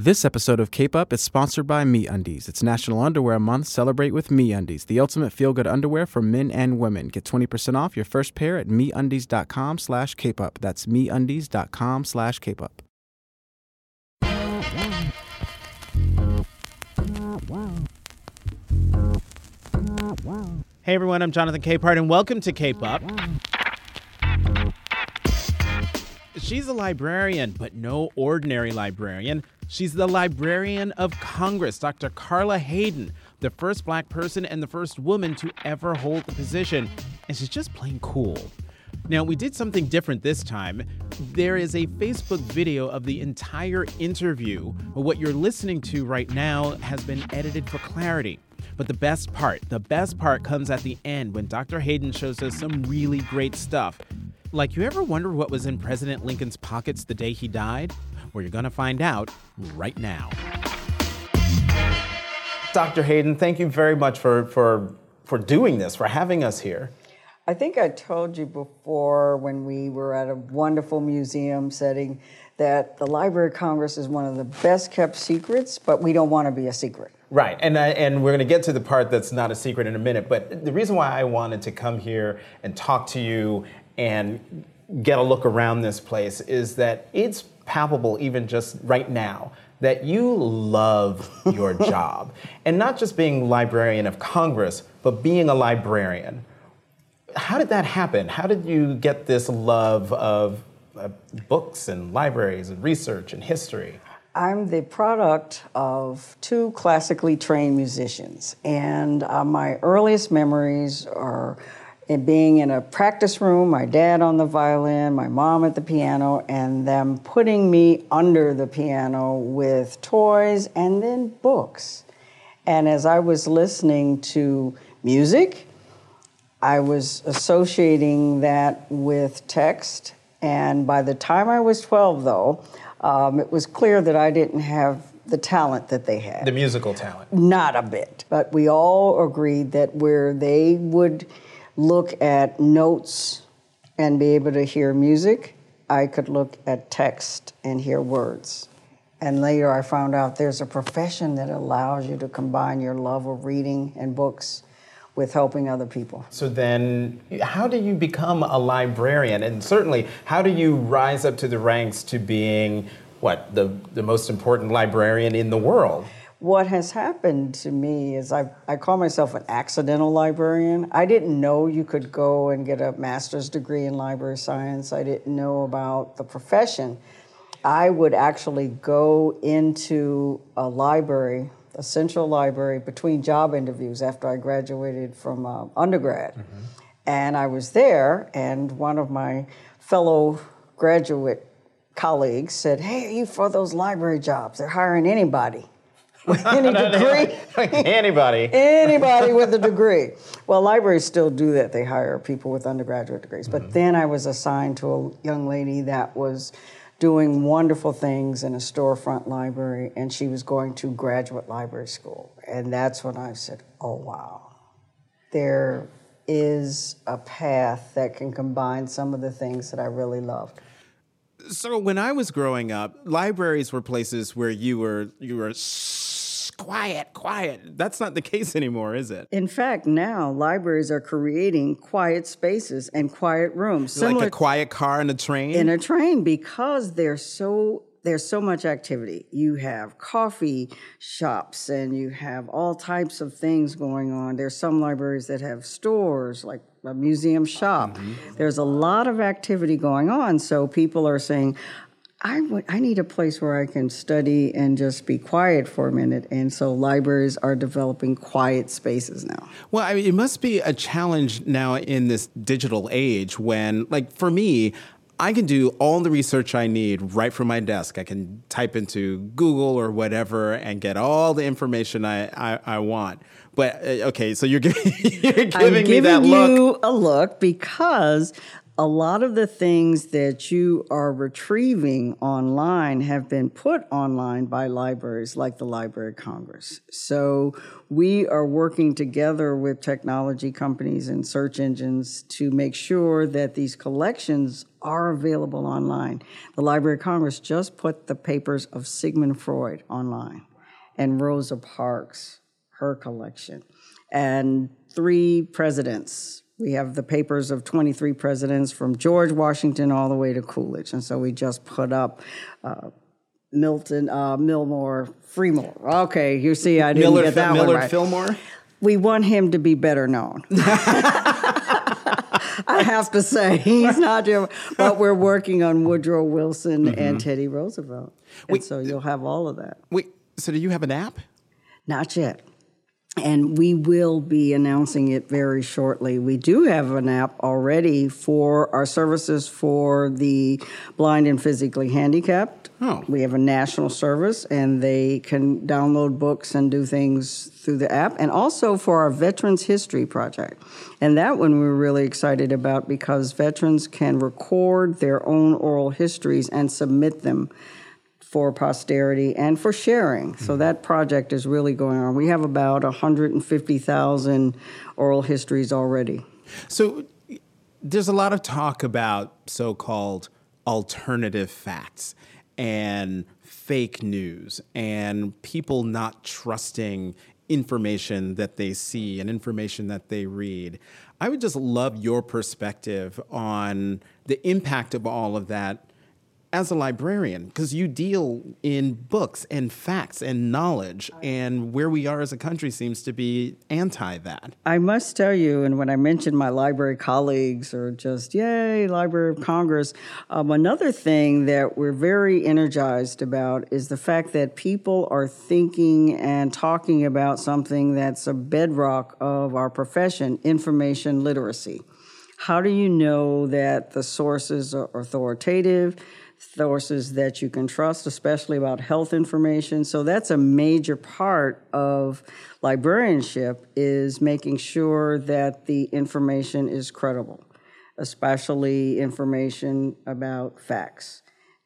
This episode of Cape Up is sponsored by Me Undies. It's National Underwear Month. Celebrate with Me Undies, the ultimate feel-good underwear for men and women. Get 20% off your first pair at MeUndies.com slash Cape Up. That's MeUndies.com slash Cape Up. Hey everyone, I'm Jonathan Capehart, and welcome to Cape Up. She's a librarian, but no ordinary librarian. She's the Librarian of Congress, Dr. Carla Hayden, the first black person and the first woman to ever hold the position. And she's just plain cool. Now, we did something different this time. There is a Facebook video of the entire interview. But what you're listening to right now has been edited for clarity. But the best part, the best part comes at the end when Dr. Hayden shows us some really great stuff. Like, you ever wonder what was in President Lincoln's pockets the day he died? Well, you're going to find out right now. Dr. Hayden, thank you very much for, for, for doing this, for having us here. I think I told you before when we were at a wonderful museum setting that the Library of Congress is one of the best kept secrets, but we don't want to be a secret. Right, and I, and we're going to get to the part that's not a secret in a minute. But the reason why I wanted to come here and talk to you and get a look around this place is that it's palpable even just right now that you love your job and not just being librarian of Congress, but being a librarian. How did that happen? How did you get this love of uh, books and libraries and research and history? I'm the product of two classically trained musicians, and uh, my earliest memories are and being in a practice room, my dad on the violin, my mom at the piano, and them putting me under the piano with toys and then books. And as I was listening to music, I was associating that with text. And by the time I was 12, though, um, it was clear that I didn't have the talent that they had. The musical talent. Not a bit. But we all agreed that where they would look at notes and be able to hear music, I could look at text and hear words. And later I found out there's a profession that allows you to combine your love of reading and books with helping other people. So then, how do you become a librarian? And certainly, how do you rise up to the ranks to being what the, the most important librarian in the world? What has happened to me is I, I call myself an accidental librarian. I didn't know you could go and get a master's degree in library science. I didn't know about the profession. I would actually go into a library, a central library, between job interviews after I graduated from uh, undergrad. Mm-hmm. And I was there, and one of my fellow graduate colleagues said, Hey, are you for those library jobs? They're hiring anybody with any degree. anybody. anybody with a degree. Well, libraries still do that. They hire people with undergraduate degrees. But mm-hmm. then I was assigned to a young lady that was doing wonderful things in a storefront library, and she was going to graduate library school. And that's when I said, oh, wow. There is a path that can combine some of the things that I really loved. So when I was growing up, libraries were places where you were you were quiet, quiet. That's not the case anymore, is it? In fact, now libraries are creating quiet spaces and quiet rooms. Like a quiet car in a train? In a train because they're so there's so much activity. You have coffee shops and you have all types of things going on. There's some libraries that have stores, like a museum shop. Mm-hmm. There's a lot of activity going on. So people are saying, I, w- I need a place where I can study and just be quiet for a minute. And so libraries are developing quiet spaces now. Well, I mean, it must be a challenge now in this digital age when, like, for me, I can do all the research I need right from my desk. I can type into Google or whatever and get all the information I, I, I want. But uh, okay, so you're, giving, you're giving I'm me that look. you a look because a lot of the things that you are retrieving online have been put online by libraries like the Library of Congress. So we are working together with technology companies and search engines to make sure that these collections are available online. The Library of Congress just put the papers of Sigmund Freud online and Rosa Parks, her collection, and three presidents we have the papers of 23 presidents from George Washington all the way to Coolidge. And so we just put up uh, Milton, uh, Millmore, Fremore. Okay, you see, I didn't Millard, get that Millard one right. Fillmore? We want him to be better known. I have to say, he's not but we're working on Woodrow Wilson Mm-hmm. and Teddy Roosevelt. And so you'll have all of that. Wait, so do you have an app? Not yet. And we will be announcing it very shortly. We do have an app already for our services for the blind and physically handicapped. Oh. We have a national service, and they can download books and do things through the app, and also for our Veterans History Project. And that one we're really excited about because veterans can record their own oral histories and submit them for posterity and for sharing. So mm-hmm. that project is really going on. We have about 150,000 oral histories already. So there's a lot of talk about so called alternative facts and fake news and people not trusting information that they see and information that they read. I would just love your perspective on the impact of all of that as a librarian because you deal in books and facts and knowledge and where we are as a country seems to be anti that I must tell you, and when I mentioned my library colleagues or just, yay, Library of Congress, um, another thing that we're very energized about is the fact that people are thinking and talking about something that's a bedrock of our profession information literacy. How do you know that the sources are authoritative? sources that you can trust, especially about health information. So that's a major part of librarianship is making sure that the information is credible, especially information about facts.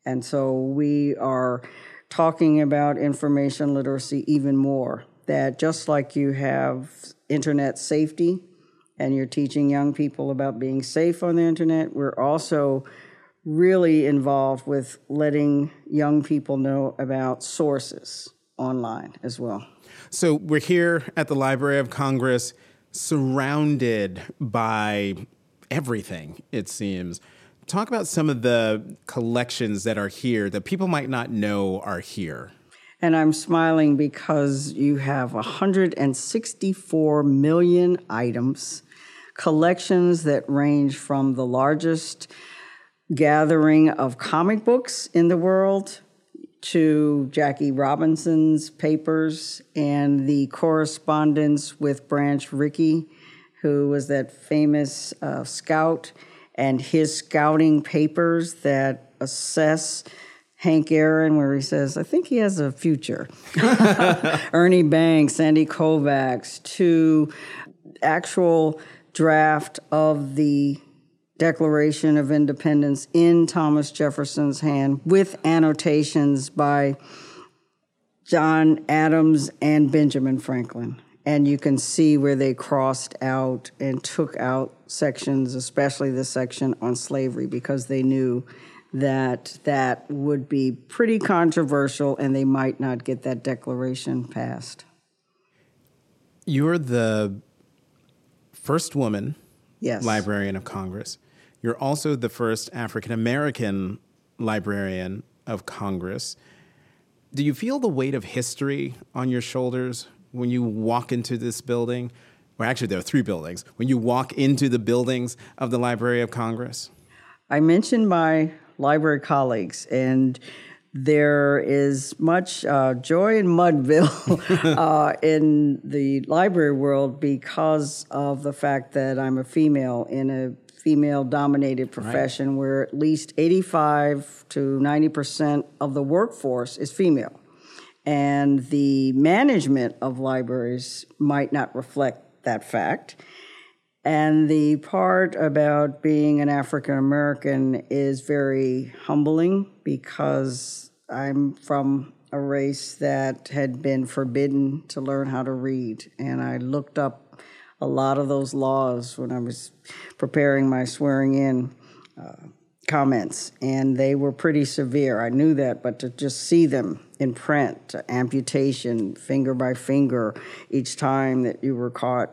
And so we are talking about information literacy even more. That just like you have internet safety and you're teaching young people about being safe on the internet, we're also really involved with letting young people know about sources online as well. So we're here at the Library of Congress, surrounded by everything, it seems. Talk about some of the collections that are here that people might not know are here. And I'm smiling because you have 164 million items, collections that range from the largest gathering of comic books in the world to Jackie Robinson's papers and the correspondence with Branch Rickey, who was that famous uh, scout, and his scouting papers that assess Hank Aaron, where he says, I think he has a future. Ernie Banks, Sandy Koufax, to actual draft of the Declaration of Independence in Thomas Jefferson's hand with annotations by John Adams and Benjamin Franklin. And you can see where they crossed out and took out sections, especially the section on slavery, because they knew that that would be pretty controversial and they might not get that declaration passed. You're the first woman Yes. librarian of Congress. You're also the first African American librarian of Congress. Do you feel the weight of history on your shoulders when you walk into this building? Or actually, there are three buildings. When you walk into the buildings of the Library of Congress? I mentioned my library colleagues, and there is much uh, joy in Mudville uh, in the library world because of the fact that I'm a female in a female dominated profession where at least 85 to 90% of the workforce is female. And the management of libraries might not reflect that fact. And the part about being an African American is very humbling because I'm from a race that had been forbidden to learn how to read. And I looked up a lot of those laws when I was preparing my swearing in uh, comments, and they were pretty severe. I knew that, but to just see them in print, amputation, finger by finger, each time that you were caught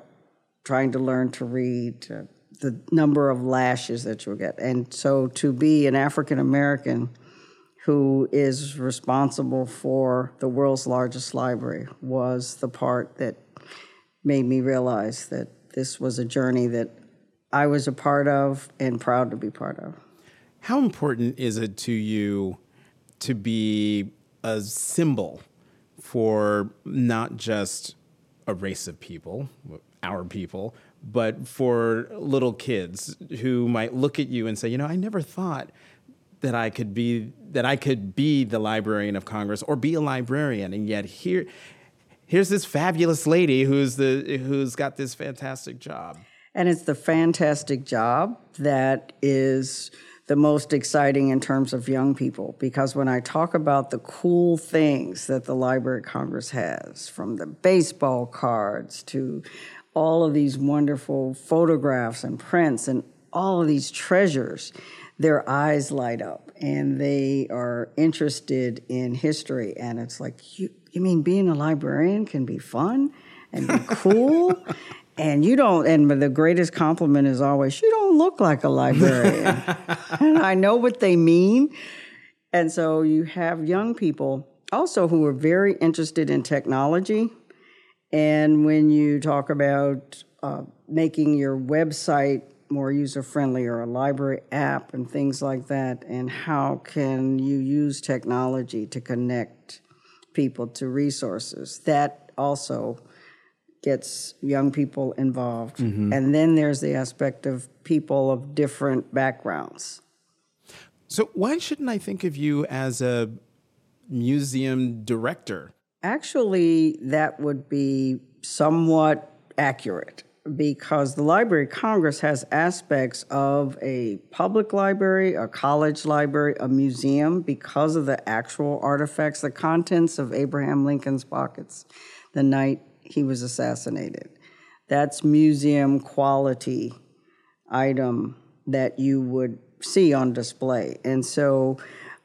trying to learn to read, the number of lashes that you'll get. And so to be an African American who is responsible for the world's largest library was the part that made me realize that this was a journey that I was a part of and proud to be part of. How important is it to you to be a symbol for not just a race of people, our people, but for little kids who might look at you and say, you know, I never thought that I could be that I could be the librarian of Congress or be a librarian, and yet here, here's this fabulous lady who's the who's got this fantastic job. And it's the fantastic job that is the most exciting in terms of young people because when I talk about the cool things that the Library of Congress has, from the baseball cards to all of these wonderful photographs and prints and all of these treasures, their eyes light up and they are interested in history. And it's like, you, you mean being a librarian can be fun and be cool? and you don't, and the greatest compliment is always, you don't look like a librarian. and I know what they mean. And so you have young people also who are very interested in technology. And when you talk about uh, making your website more user friendly or a library app and things like that, and how can you use technology to connect people to resources, that also gets young people involved. Mm-hmm. And then there's the aspect of people of different backgrounds. So, why shouldn't I think of you as a museum director? Actually, that would be somewhat accurate because the Library of Congress has aspects of a public library, a college library, a museum because of the actual artifacts, the contents of Abraham Lincoln's pockets the night he was assassinated. That's museum quality item that you would see on display. And so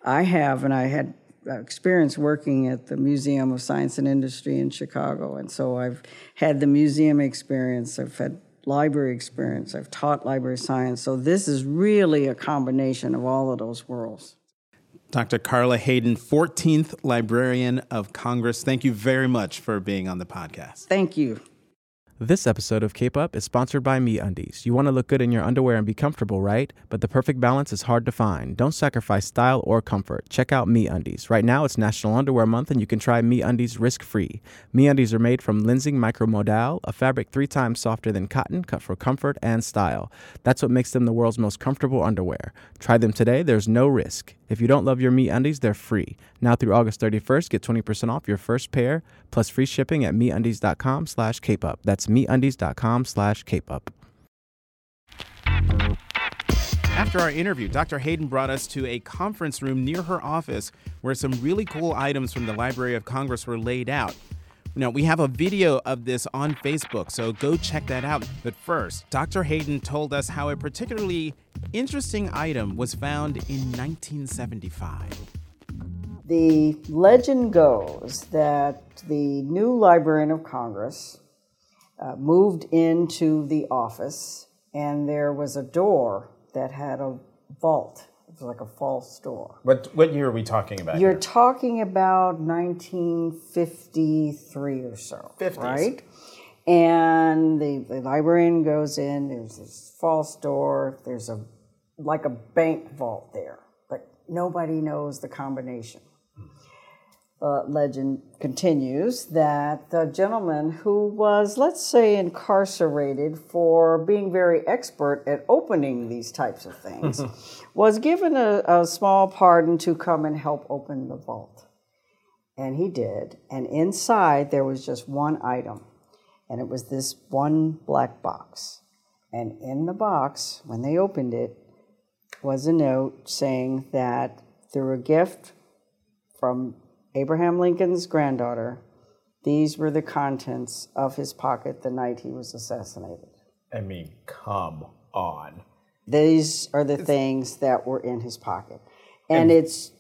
I have, and I had Uh, experience working at the Museum of Science and Industry in Chicago. And so I've had the museum experience, I've had library experience, I've taught library science. So this is really a combination of all of those worlds. Dr. Carla Hayden, 14th Librarian of Congress. Thank you very much for being on the podcast. Thank you. This episode of Cape Up is sponsored by Me Undies. You want to look good in your underwear and be comfortable, right? But the perfect balance is hard to find. Don't sacrifice style or comfort. Check out Me Undies. Right now, it's National Underwear Month, and you can try Me Undies risk-free. Me Undies are made from Lenzing Micromodal, a fabric three times softer than cotton, cut for comfort and style. That's what makes them the world's most comfortable underwear. Try them today. There's no risk. If you don't love your Me Undies, they're free. Now through August 31st, get 20% off your first pair plus free shipping at meundies.com slash capeup. That's meundies.com slash capeup. After our interview, Dr. Hayden brought us to a conference room near her office where some really cool items from the Library of Congress were laid out. Now, we have a video of this on Facebook, so go check that out. But first, Dr. Hayden told us how a particularly interesting item was found in 1975. The legend goes that the new Librarian of Congress uh, moved into the office, and there was a door that had a vault it was like a false door. What what year are we talking about? You're here? talking about 1953 or so, 50s. right? And the, the librarian goes in. There's this false door. There's a like a bank vault there, but nobody knows the combination uh, legend continues that the gentleman who was, let's say, incarcerated for being very expert at opening these types of things was given a, a small pardon to come and help open the vault. And he did. And inside there was just one item, and it was this one black box. And in the box, when they opened it, was a note saying that through a gift from Abraham Lincoln's granddaughter, these were the contents of his pocket the night he was assassinated. I mean, come on. These are the things that were in his pocket. And it's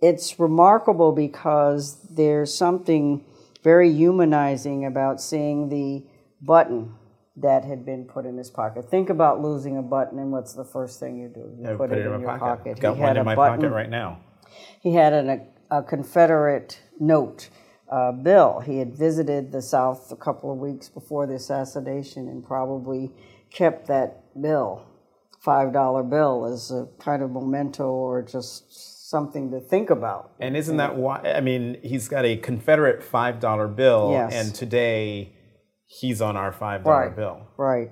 it's remarkable because there's something very humanizing about seeing the button that had been put in his pocket. Think about losing a button, and what's the first thing you do? You I put, it, in, my your pocket. pocket. Got He one had in a my button. pocket right now. He had an, a, Confederate note uh, bill. He had visited the South a couple of weeks before the assassination and probably kept that bill, $5 bill, as a kind of memento or just something to think about. And isn't that why? I mean, he's got a Confederate five dollar bill, Yes. and today he's on our five dollar Right. bill. Right.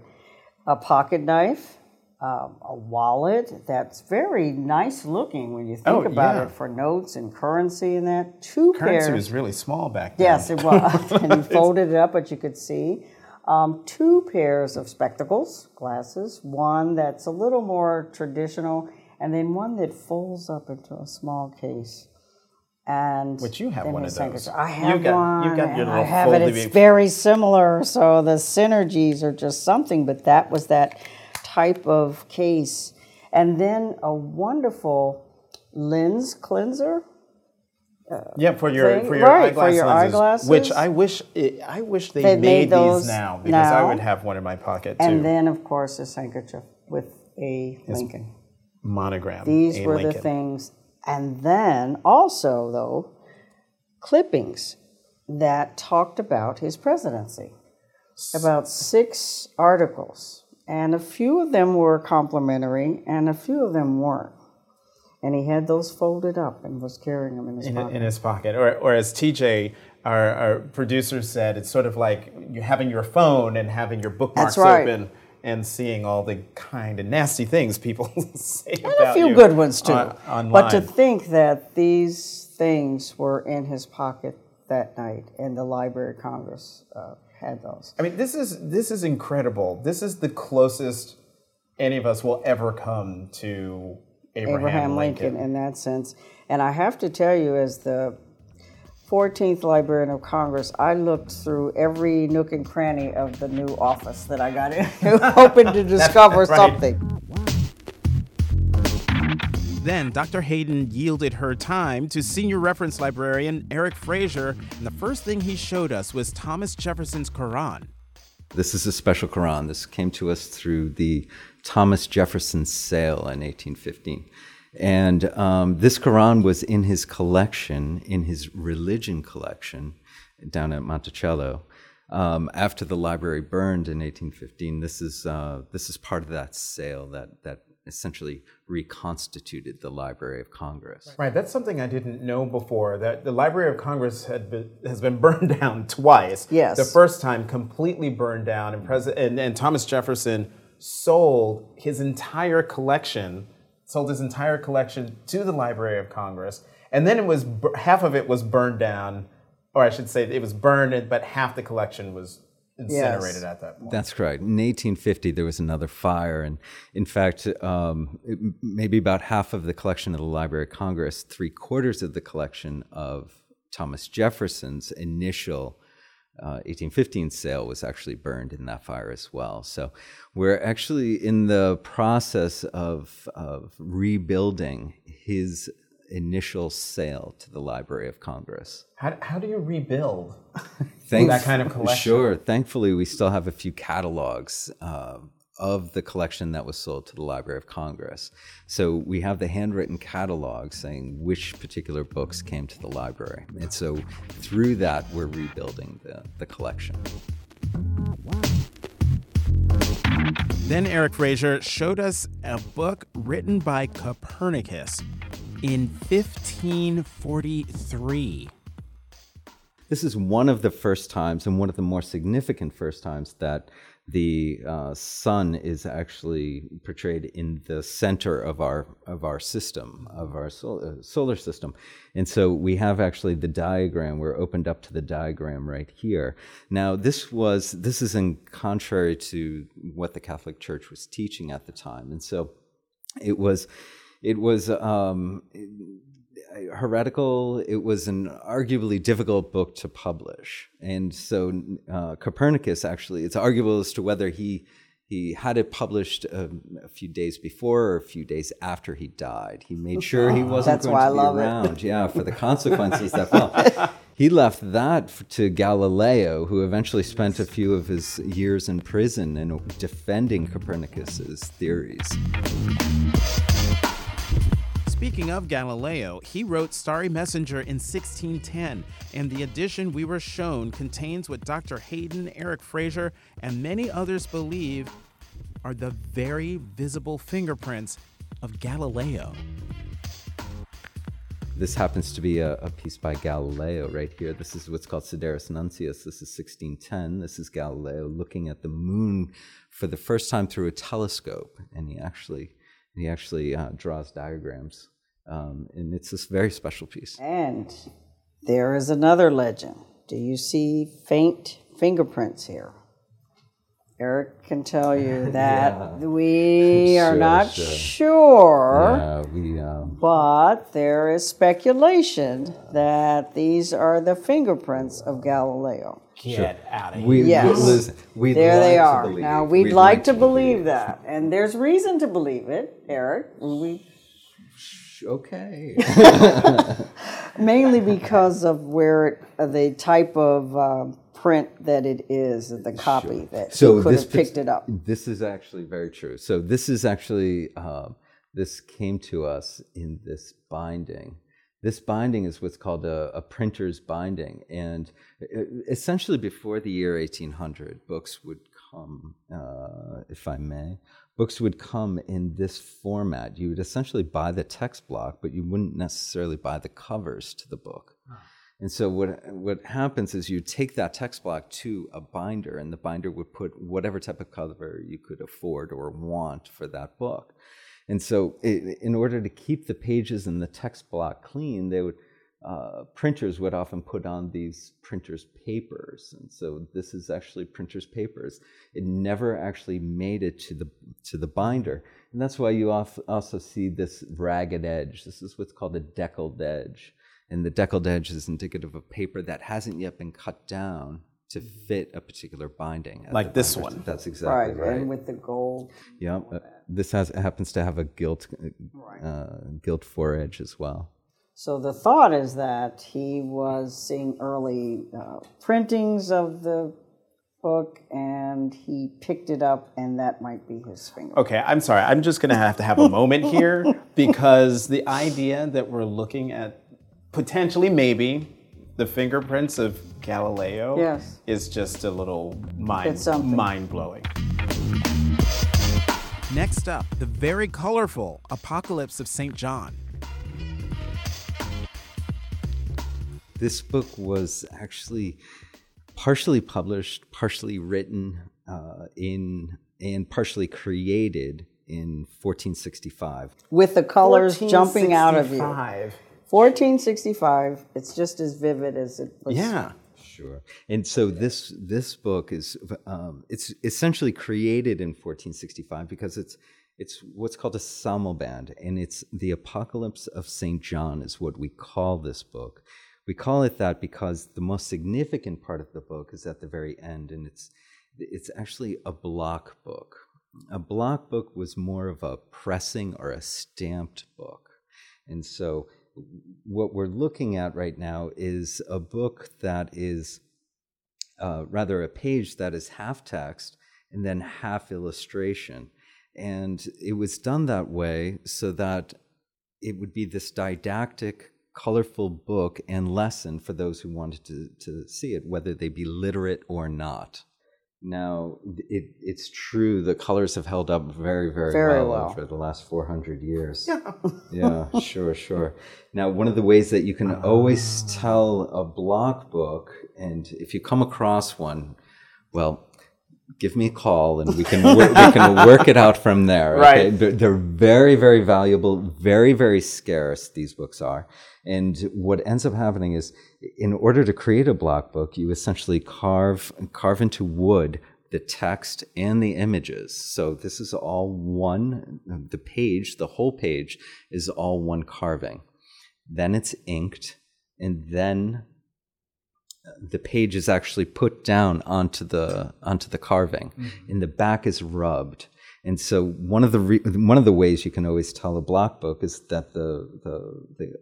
A pocket knife, um, a wallet that's very nice looking when you think Oh, about yeah. it for notes and currency and that. Two Currency pairs. was really small back then. Yes, it was. and he folded it up, but you could see. Um, two pairs of spectacles, glasses, one that's a little more traditional, and then one that folds up into a small case. And Which you have one of those. I You've got- one. you've got your and I have it. It's very similar, so the synergies are just something. But that was that type of case, and then a wonderful lens cleanser. Uh, yeah, for your thing. for your Right, for your lenses, eyeglasses. which I wish it, I wish they They made, made those these now because I would have one in my pocket too. And then, of course, his handkerchief with a Lincoln. Monogram. These A were Lincoln. the things. And then also, though, clippings that talked about his presidency. About six articles. And a few of them were complimentary, and a few of them weren't. And he had those folded up and was carrying them in his in, pocket. in his pocket. Or, or as TJ, our, our producer, said, it's sort of like you having your phone and having your bookmarks right. open and seeing all the kind of nasty things people say and about a few you good ones too. on- online. but to think that these things were in his pocket that night, in the Library of Congress uh, had those. I mean, this is this is incredible. This is the closest any of us will ever come to Abraham, Abraham Lincoln. in that sense. And I have to tell you, as the 14th Librarian of Congress, I looked through every nook and cranny of the new office that I got into, hoping to discover right. something. Then Dr. Hayden yielded her time to senior reference librarian Eric Frazier, and the first thing he showed us was Thomas Jefferson's Quran. This is a special Quran. This came to us through the Thomas Jefferson sale in 1815. And um, this Quran was in his collection, in his religion collection down at Monticello. Um, after the library burned in 1815, this is, uh, this is part of that sale that, that essentially reconstituted the Library of Congress. Right, that's something I didn't know before. That the Library of Congress had been, has been burned down twice. Yes. The first time completely burned down, and, Pres- and, and Thomas Jefferson sold his entire collection, sold his entire collection to the Library of Congress, and then it was half of it was burned down, or I should say it was burned, but half the collection was incinerated at that point. That's correct. In 1850, there was another fire, and in fact, um, it- maybe about half of the collection of the Library of Congress, three quarters of the collection of Thomas Jefferson's initial uh, 1815 sale was actually burned in that fire as well. So we're actually in the process of, of rebuilding his initial sale to the Library of Congress. How, how do you rebuild? Thank- that kind of collection? Sure. Thankfully, we still have a few catalogs uh, of the collection that was sold to the Library of Congress. So we have the handwritten catalog saying which particular books came to the library. And so through that, we're rebuilding the, the collection. Then Eric Frazier showed us a book written by Copernicus in 1543. this is one of the first times and one of the more significant first times that the uh, sun is actually portrayed in the center of our of our system of our sol- uh, solar system. And so we have actually the diagram we're opened up to the diagram right here. Now this was this is in contrary to what the catholic church was teaching at the time. And so it was it was um, heretical. It was an arguably difficult book to publish, and so uh, Copernicus actually it's arguable as to whether he he had it published um, a few days before or a few days after he died. He made sure he wasn't That's going why to I be around. it. Yeah, for the consequences that fell. He left that to Galileo, who eventually spent a few of his years in prison in defending Copernicus's theories. Speaking of Galileo, he wrote Starry Messenger in 1610, and the edition we were shown contains what Dr. Hayden, Eric Frazier, and many others believe are the very visible fingerprints of Galileo. This happens to be a, a piece by Galileo right here. This is what's called Sidereus Nuncius. This is 1610. This is Galileo looking at the moon for the first time through a telescope, and he actually he actually uh, draws diagrams, um, and it's this very special piece. And there is another legend. Do you see faint fingerprints here? Eric can tell you that we are Sure, not sure. sure, Yeah, we um, but there is speculation that these are the fingerprints of Galileo. Get out of we, Yes. we, listen, we'd There they like to are. believe- Now we'd, we'd like, to believe that, and there's reason to believe it, Eric. We Okay. mainly because of where it, uh, the type of um, print that it is, the copy that so could this have picked it up. This is actually very true. So this is actually um, this came to us in this binding. This binding is what's called a, a printer's binding, and uh, essentially before the year 1800, books would come, uh, if I may, books would come in this format. You would essentially buy the text block, but you wouldn't necessarily buy the covers to the book. And so what what happens is you take that text block to a binder, and the binder would put whatever type of cover you could afford or want for that book. And so, i in order to keep the pages and the text block clean, they would uh, printers would often put on these printers papers, and so this is actually printers papers. It never actually made it to the to the binder, and that's why you also see this ragged edge. This is what's called a deckled edge, and the deckled edge is indicative of paper that hasn't yet been cut down to fit a particular binding. Like this binder. one. That's exactly Right, right. and with the gold. Yeah, uh, this has happens to have a gilt uh, gilt foredge as well. So the thought is that he was seeing early uh, printings of the book, and he picked it up, and that might be his finger. Okay, I'm sorry. I'm just going to have to have a moment here because the idea that we're looking at potentially, maybe, the fingerprints of Galileo Yes. is just a little mind mind blowing. Next up, the very colorful Apocalypse of St. John. This book was actually partially published, partially written uh, in, and partially created in 1465. With the colors jumping out of you. 1465. 1465, it's just as vivid as it was. Yeah. Sure. And so this this book is um, it's essentially created in 1465 because it's it's what's called a Sammelband, and it's the Apocalypse of Saint John is what we call this book. We call it that because the most significant part of the book is at the very end, and it's it's actually a block book. A block book was more of a pressing or a stamped book, and so what we're looking at right now is a book that is uh, rather a page that is half text and then half illustration. And it was done that way so that it would be this didactic, colorful book and lesson for those who wanted to, to see it, whether they be literate or not. Now, it, it's true the colors have held up very, very, Very well, well. over the last 400 years. Yeah. yeah, sure, sure. Now, one of the ways that you can always ah. tell a block book, and if you come across one, well, give me a call and we can work, we can work it out from there. okay? Right. They're, they're very, very valuable, very, very scarce. These books are, and what ends up happening is, in order to create a block book, you essentially carve carve into wood the text and the images. So this is all one. The page, the whole page, is all one carving. Then it's inked, and then the page is actually put down onto the onto the carving, mm-hmm. and the back is rubbed. And so one of the re- one of the ways you can always tell a block book is that the the the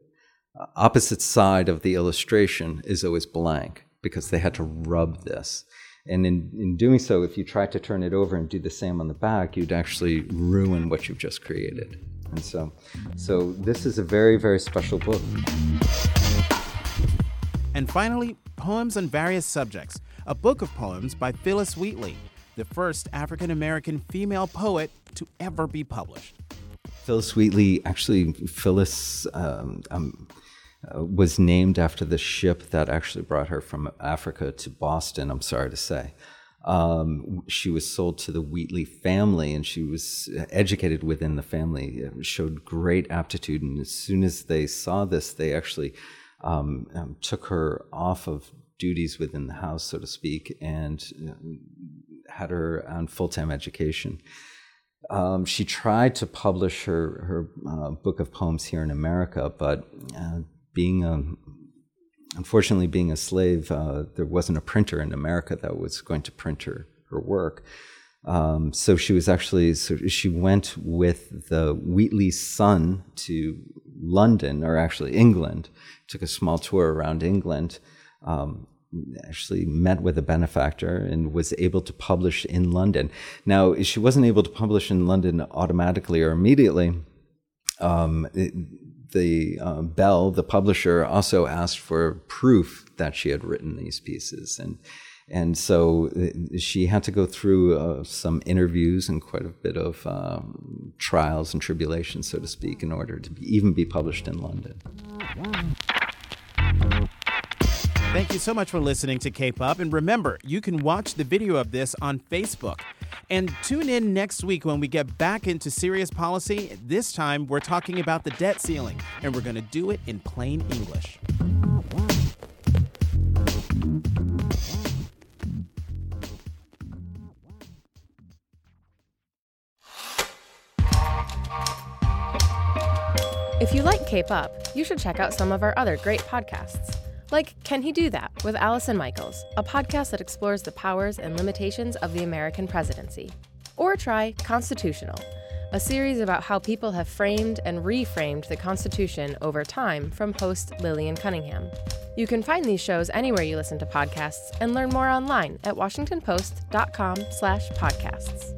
opposite side of the illustration is always blank because they had to rub this. And in, in doing so, if you try to turn it over and do the same on the back, you'd actually ruin what you've just created. And so, so this is a very, very special book. And finally, Poems on Various Subjects, a book of poems by Phillis Wheatley, the first African American female poet to ever be published. Phillis Wheatley, actually, Phillis um, um, uh, was named after the ship that actually brought her from Africa to Boston, I'm sorry to say. Um, she was sold to the Wheatley family and she was educated within the family, uh, showed great aptitude. And as soon as they saw this, they actually um, um, took her off of duties within the house, so to speak, and uh, had her on full time education. Um, she tried to publish her her uh, book of poems here in America, but uh, being a unfortunately being a slave, uh, there wasn't a printer in America that was going to print her her work. Um, so she was actually so she went with the Wheatley's son to London, or actually England, took a small tour around England. Um, actually met with a benefactor and was able to publish in London. Now, she wasn't able to publish in London automatically or immediately. Um, it- the uh, Bell, the publisher, also asked for proof that she had written these pieces, and and so uh, she had to go through uh, some interviews and quite a bit of um, trials and tribulations, so to speak, in order to be, even be published in London. Thank you so much for listening to Cape Up. And remember, you can watch the video of this on Facebook. And tune in next week when we get back into serious policy. This time, we're talking about the debt ceiling, and we're going to do it in plain English. If you Cape Up, you should check out some of our other great podcasts. Like Can He Do That with Allison Michaels, a podcast that explores the powers and limitations of the American presidency. Or try Constitutional, a series about how people have framed and reframed the Constitution over time from host Lillian Cunningham. You can find these shows anywhere you listen to podcasts and learn more online at washingtonpost.com slash podcasts.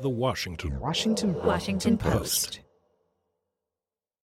The Washington Washington Washington Post. Post.